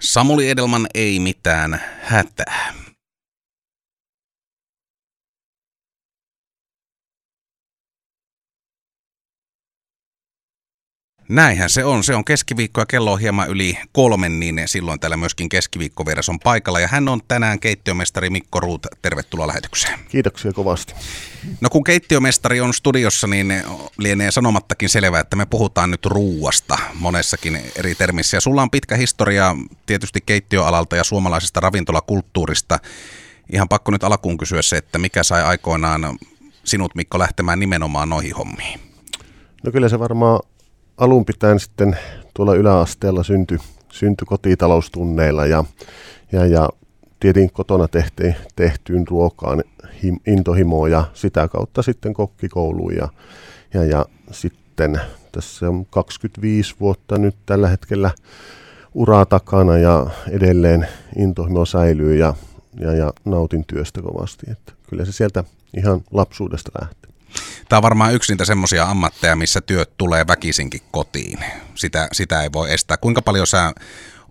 Samuli Edelman ei mitään hätää. Näinhän se on. Se on keskiviikko ja kello on hieman yli kolmen, niin silloin täällä myöskin keskiviikkoveras on paikalla. Ja hän on tänään keittiömestari Mikko Ruut. Tervetuloa lähetykseen. Kiitoksia kovasti. No kun keittiömestari on studiossa, niin lienee sanomattakin selvää, että me puhutaan nyt ruuasta monessakin eri termissä. Ja sulla on pitkä historia tietysti keittiöalalta ja suomalaisesta ravintolakulttuurista. Ihan pakko nyt alkuun kysyä se, että mikä sai aikoinaan sinut Mikko lähtemään nimenomaan noihin hommiin? No kyllä se varmaan alun pitäen sitten tuolla yläasteella syntyi synty kotitaloustunneilla ja, ja, ja tietenkin kotona tehtiin, tehtyyn ruokaan him, intohimoa ja sitä kautta sitten kokkikouluun ja, ja, ja sitten tässä on 25 vuotta nyt tällä hetkellä uraa takana ja edelleen intohimo säilyy ja, ja, ja nautin työstä kovasti. Että kyllä se sieltä ihan lapsuudesta lähtee. Tämä on varmaan yksi niitä semmoisia ammatteja, missä työt tulee väkisinkin kotiin. Sitä, sitä ei voi estää. Kuinka paljon sä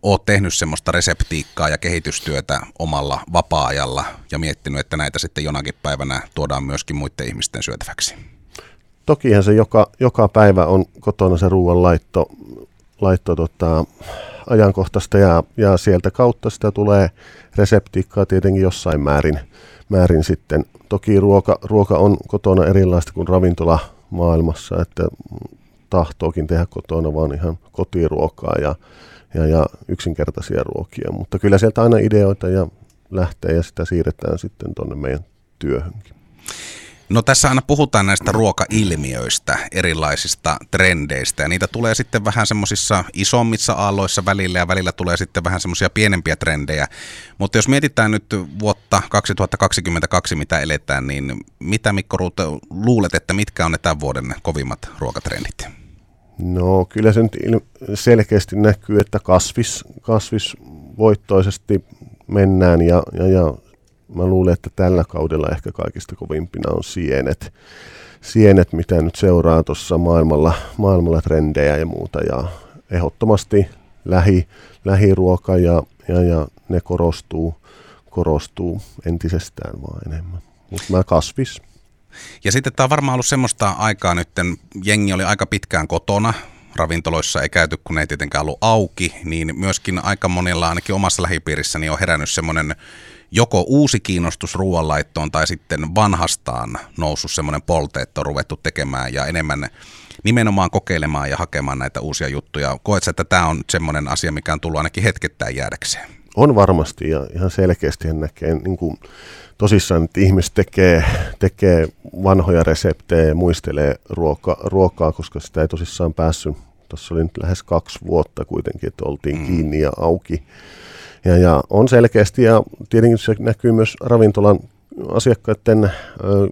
oot tehnyt semmoista reseptiikkaa ja kehitystyötä omalla vapaa-ajalla ja miettinyt, että näitä sitten jonakin päivänä tuodaan myöskin muiden ihmisten syötäväksi? Tokihan se joka, joka päivä on kotona se ruoan laitto, tota, ajankohtaista ja, ja sieltä kautta sitä tulee reseptiikkaa tietenkin jossain määrin, määrin sitten Toki ruoka, ruoka on kotona erilaista kuin ravintola maailmassa, että tahtookin tehdä kotona vaan ihan kotiruokaa ja, ja, ja yksinkertaisia ruokia. Mutta kyllä sieltä aina ideoita ja lähtee ja sitä siirretään sitten tuonne meidän työhönkin. No tässä aina puhutaan näistä ruokailmiöistä, erilaisista trendeistä ja niitä tulee sitten vähän semmoisissa isommissa aalloissa välillä ja välillä tulee sitten vähän semmoisia pienempiä trendejä. Mutta jos mietitään nyt vuotta 2022, mitä eletään, niin mitä Mikko Ruute luulet, että mitkä on ne tämän vuoden kovimmat ruokatrendit? No kyllä se nyt selkeästi näkyy, että kasvis, kasvisvoittoisesti mennään ja, ja, ja mä luulen, että tällä kaudella ehkä kaikista kovimpina on sienet. Sienet, mitä nyt seuraa tuossa maailmalla, maailmalla trendejä ja muuta. Ja ehdottomasti lähi, lähiruoka ja, ja, ja ne korostuu, korostuu entisestään vaan enemmän. Mutta mä kasvis. Ja sitten tämä on varmaan ollut semmoista aikaa nyt, jengi oli aika pitkään kotona, ravintoloissa ei käyty, kun ei tietenkään ollut auki, niin myöskin aika monilla, ainakin omassa lähipiirissäni, on herännyt semmoinen joko uusi kiinnostus ruoanlaittoon tai sitten vanhastaan noussut semmoinen polte, että on ruvettu tekemään ja enemmän nimenomaan kokeilemaan ja hakemaan näitä uusia juttuja. Koetko, että tämä on semmoinen asia, mikä on tullut ainakin hetkettäin jäädäkseen? On varmasti ja ihan selkeästi näkee niin kuin tosissaan, että ihmiset tekee, tekee vanhoja reseptejä ja muistelee ruoka, ruokaa, koska sitä ei tosissaan päässyt. Tuossa oli nyt lähes kaksi vuotta kuitenkin, että oltiin mm. kiinni ja auki ja, ja on selkeästi, ja tietenkin se näkyy myös ravintolan asiakkaiden,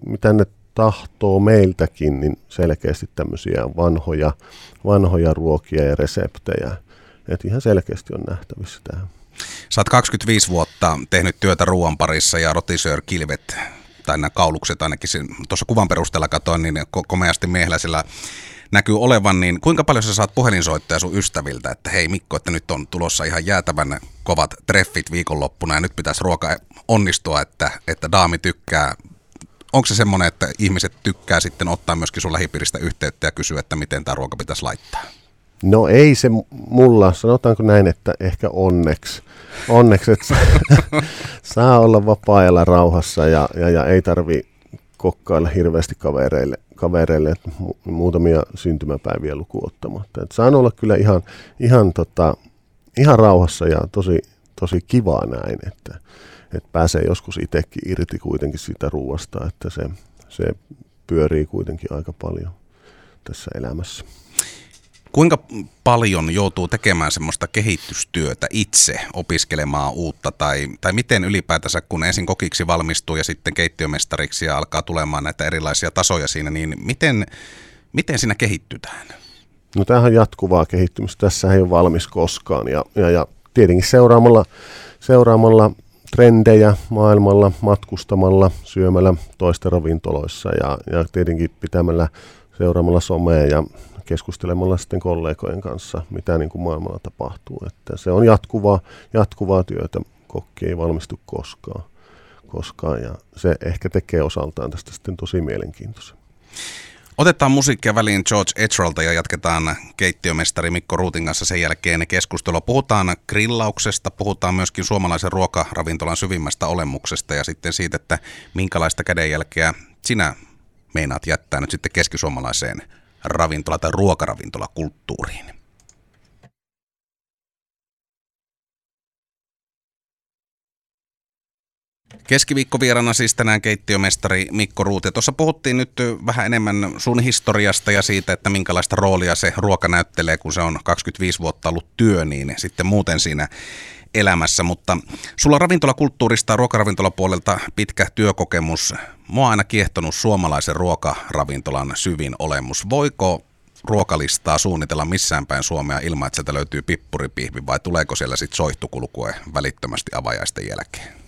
mitä ne tahtoo meiltäkin, niin selkeästi tämmöisiä vanhoja, vanhoja ruokia ja reseptejä. Että ihan selkeästi on nähtävissä tämä. Sä oot 25 vuotta tehnyt työtä ruoan parissa ja rotisöör kilvet, tai nämä kaulukset ainakin tuossa kuvan perusteella katoin, niin komeasti mieheläisellä näkyy olevan, niin kuinka paljon sä saat puhelinsoittoja sun ystäviltä, että hei Mikko, että nyt on tulossa ihan jäätävän kovat treffit viikonloppuna ja nyt pitäisi ruoka onnistua, että, että daami tykkää. Onko se semmoinen, että ihmiset tykkää sitten ottaa myöskin sun lähipiiristä yhteyttä ja kysyä, että miten tämä ruoka pitäisi laittaa? No ei se mulla, sanotaanko näin, että ehkä onneksi. Onneksi, että saa olla vapaa-ajalla rauhassa ja, ja, ja ei tarvi kokkailla hirveästi kavereille, kavereille että muutamia syntymäpäiviä lukuottamatta. Et saan olla kyllä ihan, ihan, tota, ihan rauhassa ja tosi, tosi kivaa näin, että, että pääsee joskus itsekin irti kuitenkin siitä ruuasta, että se, se pyörii kuitenkin aika paljon tässä elämässä. Kuinka paljon joutuu tekemään semmoista kehitystyötä itse, opiskelemaan uutta, tai, tai miten ylipäätänsä, kun ensin kokiksi valmistuu ja sitten keittiömestariksi ja alkaa tulemaan näitä erilaisia tasoja siinä, niin miten, miten siinä kehittytään? No tämähän on jatkuvaa kehittymistä, tässä ei ole valmis koskaan, ja, ja, ja tietenkin seuraamalla, seuraamalla trendejä maailmalla, matkustamalla, syömällä toisten ravintoloissa ja, ja tietenkin pitämällä seuraamalla somea ja keskustelemalla sitten kollegojen kanssa, mitä niin kuin maailmalla tapahtuu. Että se on jatkuvaa, jatkuvaa työtä, kokki ei valmistu koskaan, koskaan ja se ehkä tekee osaltaan tästä sitten tosi mielenkiintoisen. Otetaan musiikkia väliin George Etrolta ja jatketaan keittiömestari Mikko Ruutin kanssa sen jälkeen keskustelua. Puhutaan grillauksesta, puhutaan myöskin suomalaisen ruokaravintolan syvimmästä olemuksesta ja sitten siitä, että minkälaista kädenjälkeä sinä meinaat jättää nyt sitten keskisuomalaiseen ravintola- tai ruokaravintolakulttuuriin. Keskiviikkovierana siis tänään keittiömestari Mikko Ruuti. Tuossa puhuttiin nyt vähän enemmän sun historiasta ja siitä, että minkälaista roolia se ruoka näyttelee, kun se on 25 vuotta ollut työ, niin sitten muuten siinä elämässä. Mutta sulla ravintolakulttuurista ja ruokaravintolapuolelta pitkä työkokemus. Mua on aina kiehtonut suomalaisen ruokaravintolan syvin olemus. Voiko ruokalistaa suunnitella missään päin Suomea ilman, että sieltä löytyy pippuripihvi vai tuleeko siellä sitten soihtukulkue välittömästi avajaisten jälkeen?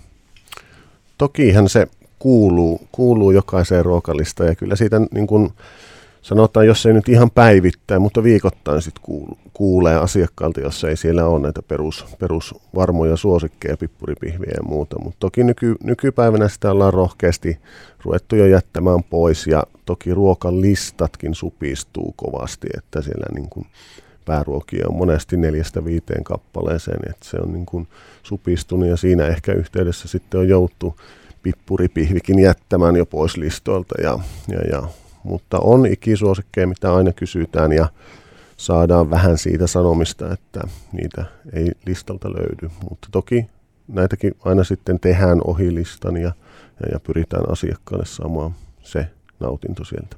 tokihan se kuuluu, kuuluu jokaiseen ruokalista ja kyllä siitä niin kuin sanotaan, jos ei nyt ihan päivittäin, mutta viikoittain sitten kuulee asiakkaalta, jos ei siellä ole näitä perus, perusvarmoja suosikkeja, pippuripihviä ja muuta. Mutta toki nyky, nykypäivänä sitä ollaan rohkeasti ruvettu jo jättämään pois ja toki ruokalistatkin supistuu kovasti, että siellä niin kuin pääruokia on monesti neljästä viiteen kappaleeseen, että se on niin kuin supistunut ja siinä ehkä yhteydessä sitten on jouttu pippuripihvikin jättämään jo pois listoilta. Ja, ja, ja, mutta on ikisuosikkeja, mitä aina kysytään ja saadaan vähän siitä sanomista, että niitä ei listalta löydy. Mutta toki näitäkin aina sitten tehdään ohi listan ja, ja, ja pyritään asiakkaalle saamaan se nautinto sieltä.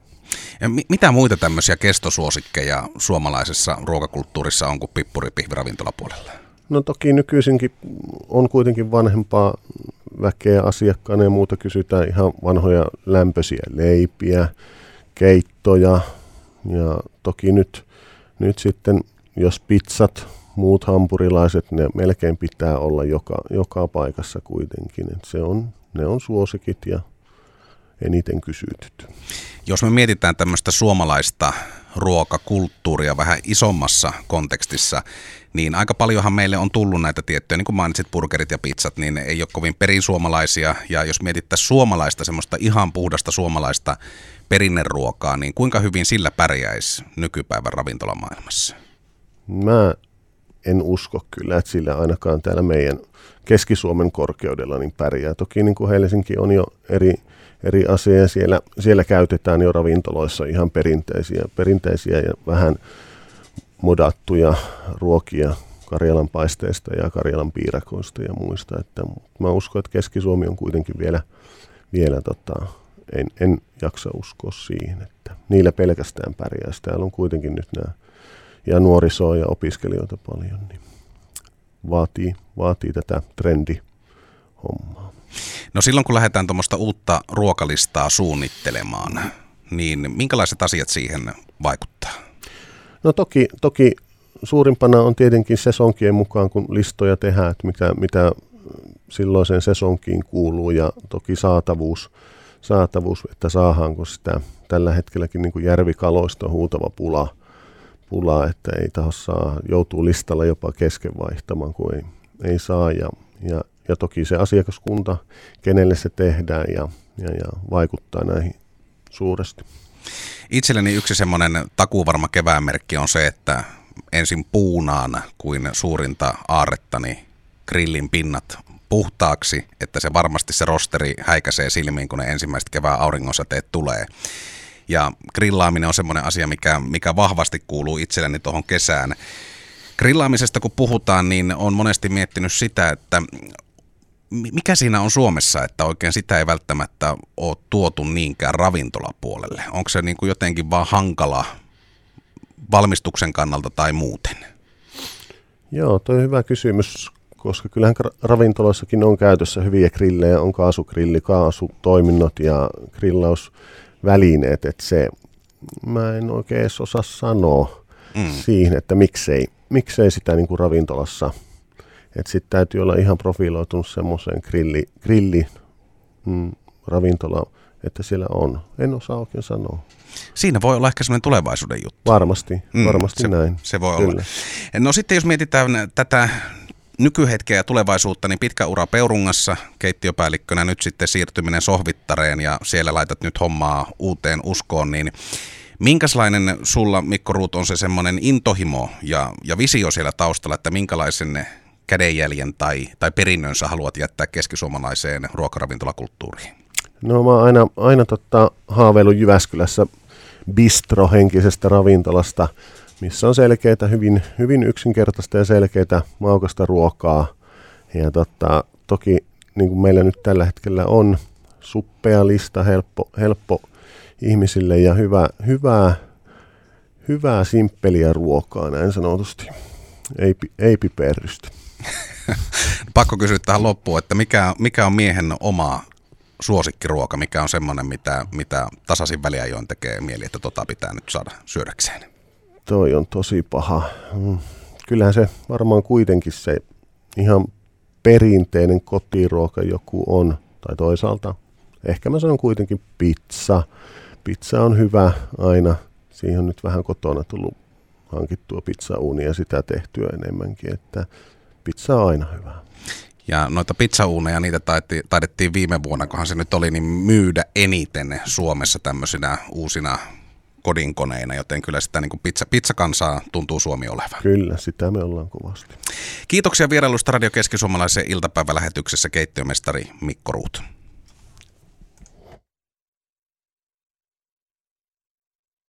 Ja mitä muita tämmöisiä kestosuosikkeja suomalaisessa ruokakulttuurissa on kuin pippuripihvi ravintolapuolella? No toki nykyisinkin on kuitenkin vanhempaa väkeä asiakkaana ja muuta kysytään ihan vanhoja lämpöisiä leipiä, keittoja ja toki nyt, nyt sitten jos pizzat, muut hampurilaiset, ne melkein pitää olla joka, joka paikassa kuitenkin. Et se on, ne on suosikit ja eniten kysytyt. Jos me mietitään tämmöistä suomalaista ruokakulttuuria vähän isommassa kontekstissa, niin aika paljonhan meille on tullut näitä tiettyjä, niin kuin mainitsit burgerit ja pizzat, niin ne ei ole kovin perisuomalaisia. Ja jos mietittäisiin suomalaista, semmoista ihan puhdasta suomalaista perinneruokaa, niin kuinka hyvin sillä pärjäisi nykypäivän ravintolamaailmassa? Mä en usko kyllä, että sillä ainakaan täällä meidän Keski-Suomen korkeudella niin pärjää. Toki niin kuin Helsinki on jo eri eri asia. Siellä, siellä käytetään jo ravintoloissa ihan perinteisiä, perinteisiä ja vähän modattuja ruokia Karjalan paisteista ja Karjalan piirakoista ja muista. Että mä uskon, että Keski-Suomi on kuitenkin vielä, vielä tota, en, en jaksa uskoa siihen, että niillä pelkästään pärjäisi. Täällä on kuitenkin nyt nämä ja nuorisoa ja opiskelijoita paljon, niin vaatii, vaatii tätä trendihommaa. No silloin kun lähdetään tuommoista uutta ruokalistaa suunnittelemaan, niin minkälaiset asiat siihen vaikuttaa? No toki, toki suurimpana on tietenkin sesonkien mukaan, kun listoja tehdään, että mitä, mitä silloiseen sesonkiin kuuluu ja toki saatavuus, saatavuus että saadaanko sitä tällä hetkelläkin niin kuin järvikaloista on huutava pula, pula, että ei taho saa, joutuu listalla jopa kesken vaihtamaan, kun ei, ei saa ja, ja ja toki se asiakaskunta, kenelle se tehdään ja, ja, ja vaikuttaa näihin suuresti. Itselleni yksi semmoinen takuvarma keväänmerkki on se, että ensin puunaan kuin suurinta aarrettani grillin pinnat puhtaaksi, että se varmasti se rosteri häikäisee silmiin, kun ne ensimmäiset kevään auringonsäteet tulee. Ja grillaaminen on semmoinen asia, mikä, mikä vahvasti kuuluu itselleni tuohon kesään. Grillaamisesta kun puhutaan, niin on monesti miettinyt sitä, että mikä siinä on Suomessa, että oikein sitä ei välttämättä ole tuotu niinkään ravintolapuolelle? Onko se niin kuin jotenkin vaan hankala valmistuksen kannalta tai muuten? Joo, tuo on hyvä kysymys, koska kyllähän ravintoloissakin on käytössä hyviä grillejä, on kaasugrilli, kaasutoiminnot ja grillausvälineet, että se, mä en oikein edes osaa sanoa mm. siihen, että miksei, miksei sitä niin kuin ravintolassa – että sitten täytyy olla ihan profiloitunut semmoiseen grilli, grilli mm, ravintola että siellä on. En osaa oikein sanoa. Siinä voi olla ehkä semmoinen tulevaisuuden juttu. Varmasti, mm, varmasti se, näin. Se voi Kyllä. olla. No sitten jos mietitään tätä nykyhetkeä ja tulevaisuutta, niin pitkä ura Peurungassa keittiöpäällikkönä, nyt sitten siirtyminen sohvittareen ja siellä laitat nyt hommaa uuteen uskoon, niin minkälainen sulla Mikko Ruut on se semmoinen intohimo ja, ja visio siellä taustalla, että minkälaisen kädenjäljen tai, tai perinnön sä haluat jättää keskisuomalaiseen ruokaravintolakulttuuriin? No mä oon aina, aina totta, haaveillut Jyväskylässä bistro-henkisestä ravintolasta, missä on selkeitä, hyvin, hyvin yksinkertaista ja selkeitä maukasta ruokaa. Ja totta, toki niin kuin meillä nyt tällä hetkellä on suppea lista, helppo, helppo ihmisille ja hyvä, hyvää, hyvää simppeliä ruokaa näin sanotusti. Ei, ei piperrystä. Pakko kysyä tähän loppuun, että mikä, mikä on miehen oma suosikkiruoka, mikä on semmoinen, mitä, mitä tasaisin väliajoin tekee mieli, että tota pitää nyt saada syödäkseen? Toi on tosi paha. Mm. Kyllähän se varmaan kuitenkin se ihan perinteinen kotiruoka joku on, tai toisaalta ehkä mä sanon kuitenkin pizza. Pizza on hyvä aina. Siihen on nyt vähän kotona tullut hankittua pizzauunia ja sitä tehtyä enemmänkin, että pizza on aina hyvä. Ja noita pizzauuneja, niitä taidettiin, taidettiin viime vuonna, kunhan se nyt oli, niin myydä eniten Suomessa tämmöisinä uusina kodinkoneina, joten kyllä sitä niin kuin pizza, pizzakansaa tuntuu Suomi olevan. Kyllä, sitä me ollaan kovasti. Kiitoksia vierailusta Radio Keski-Suomalaisen iltapäivälähetyksessä keittiömestari Mikko Ruut.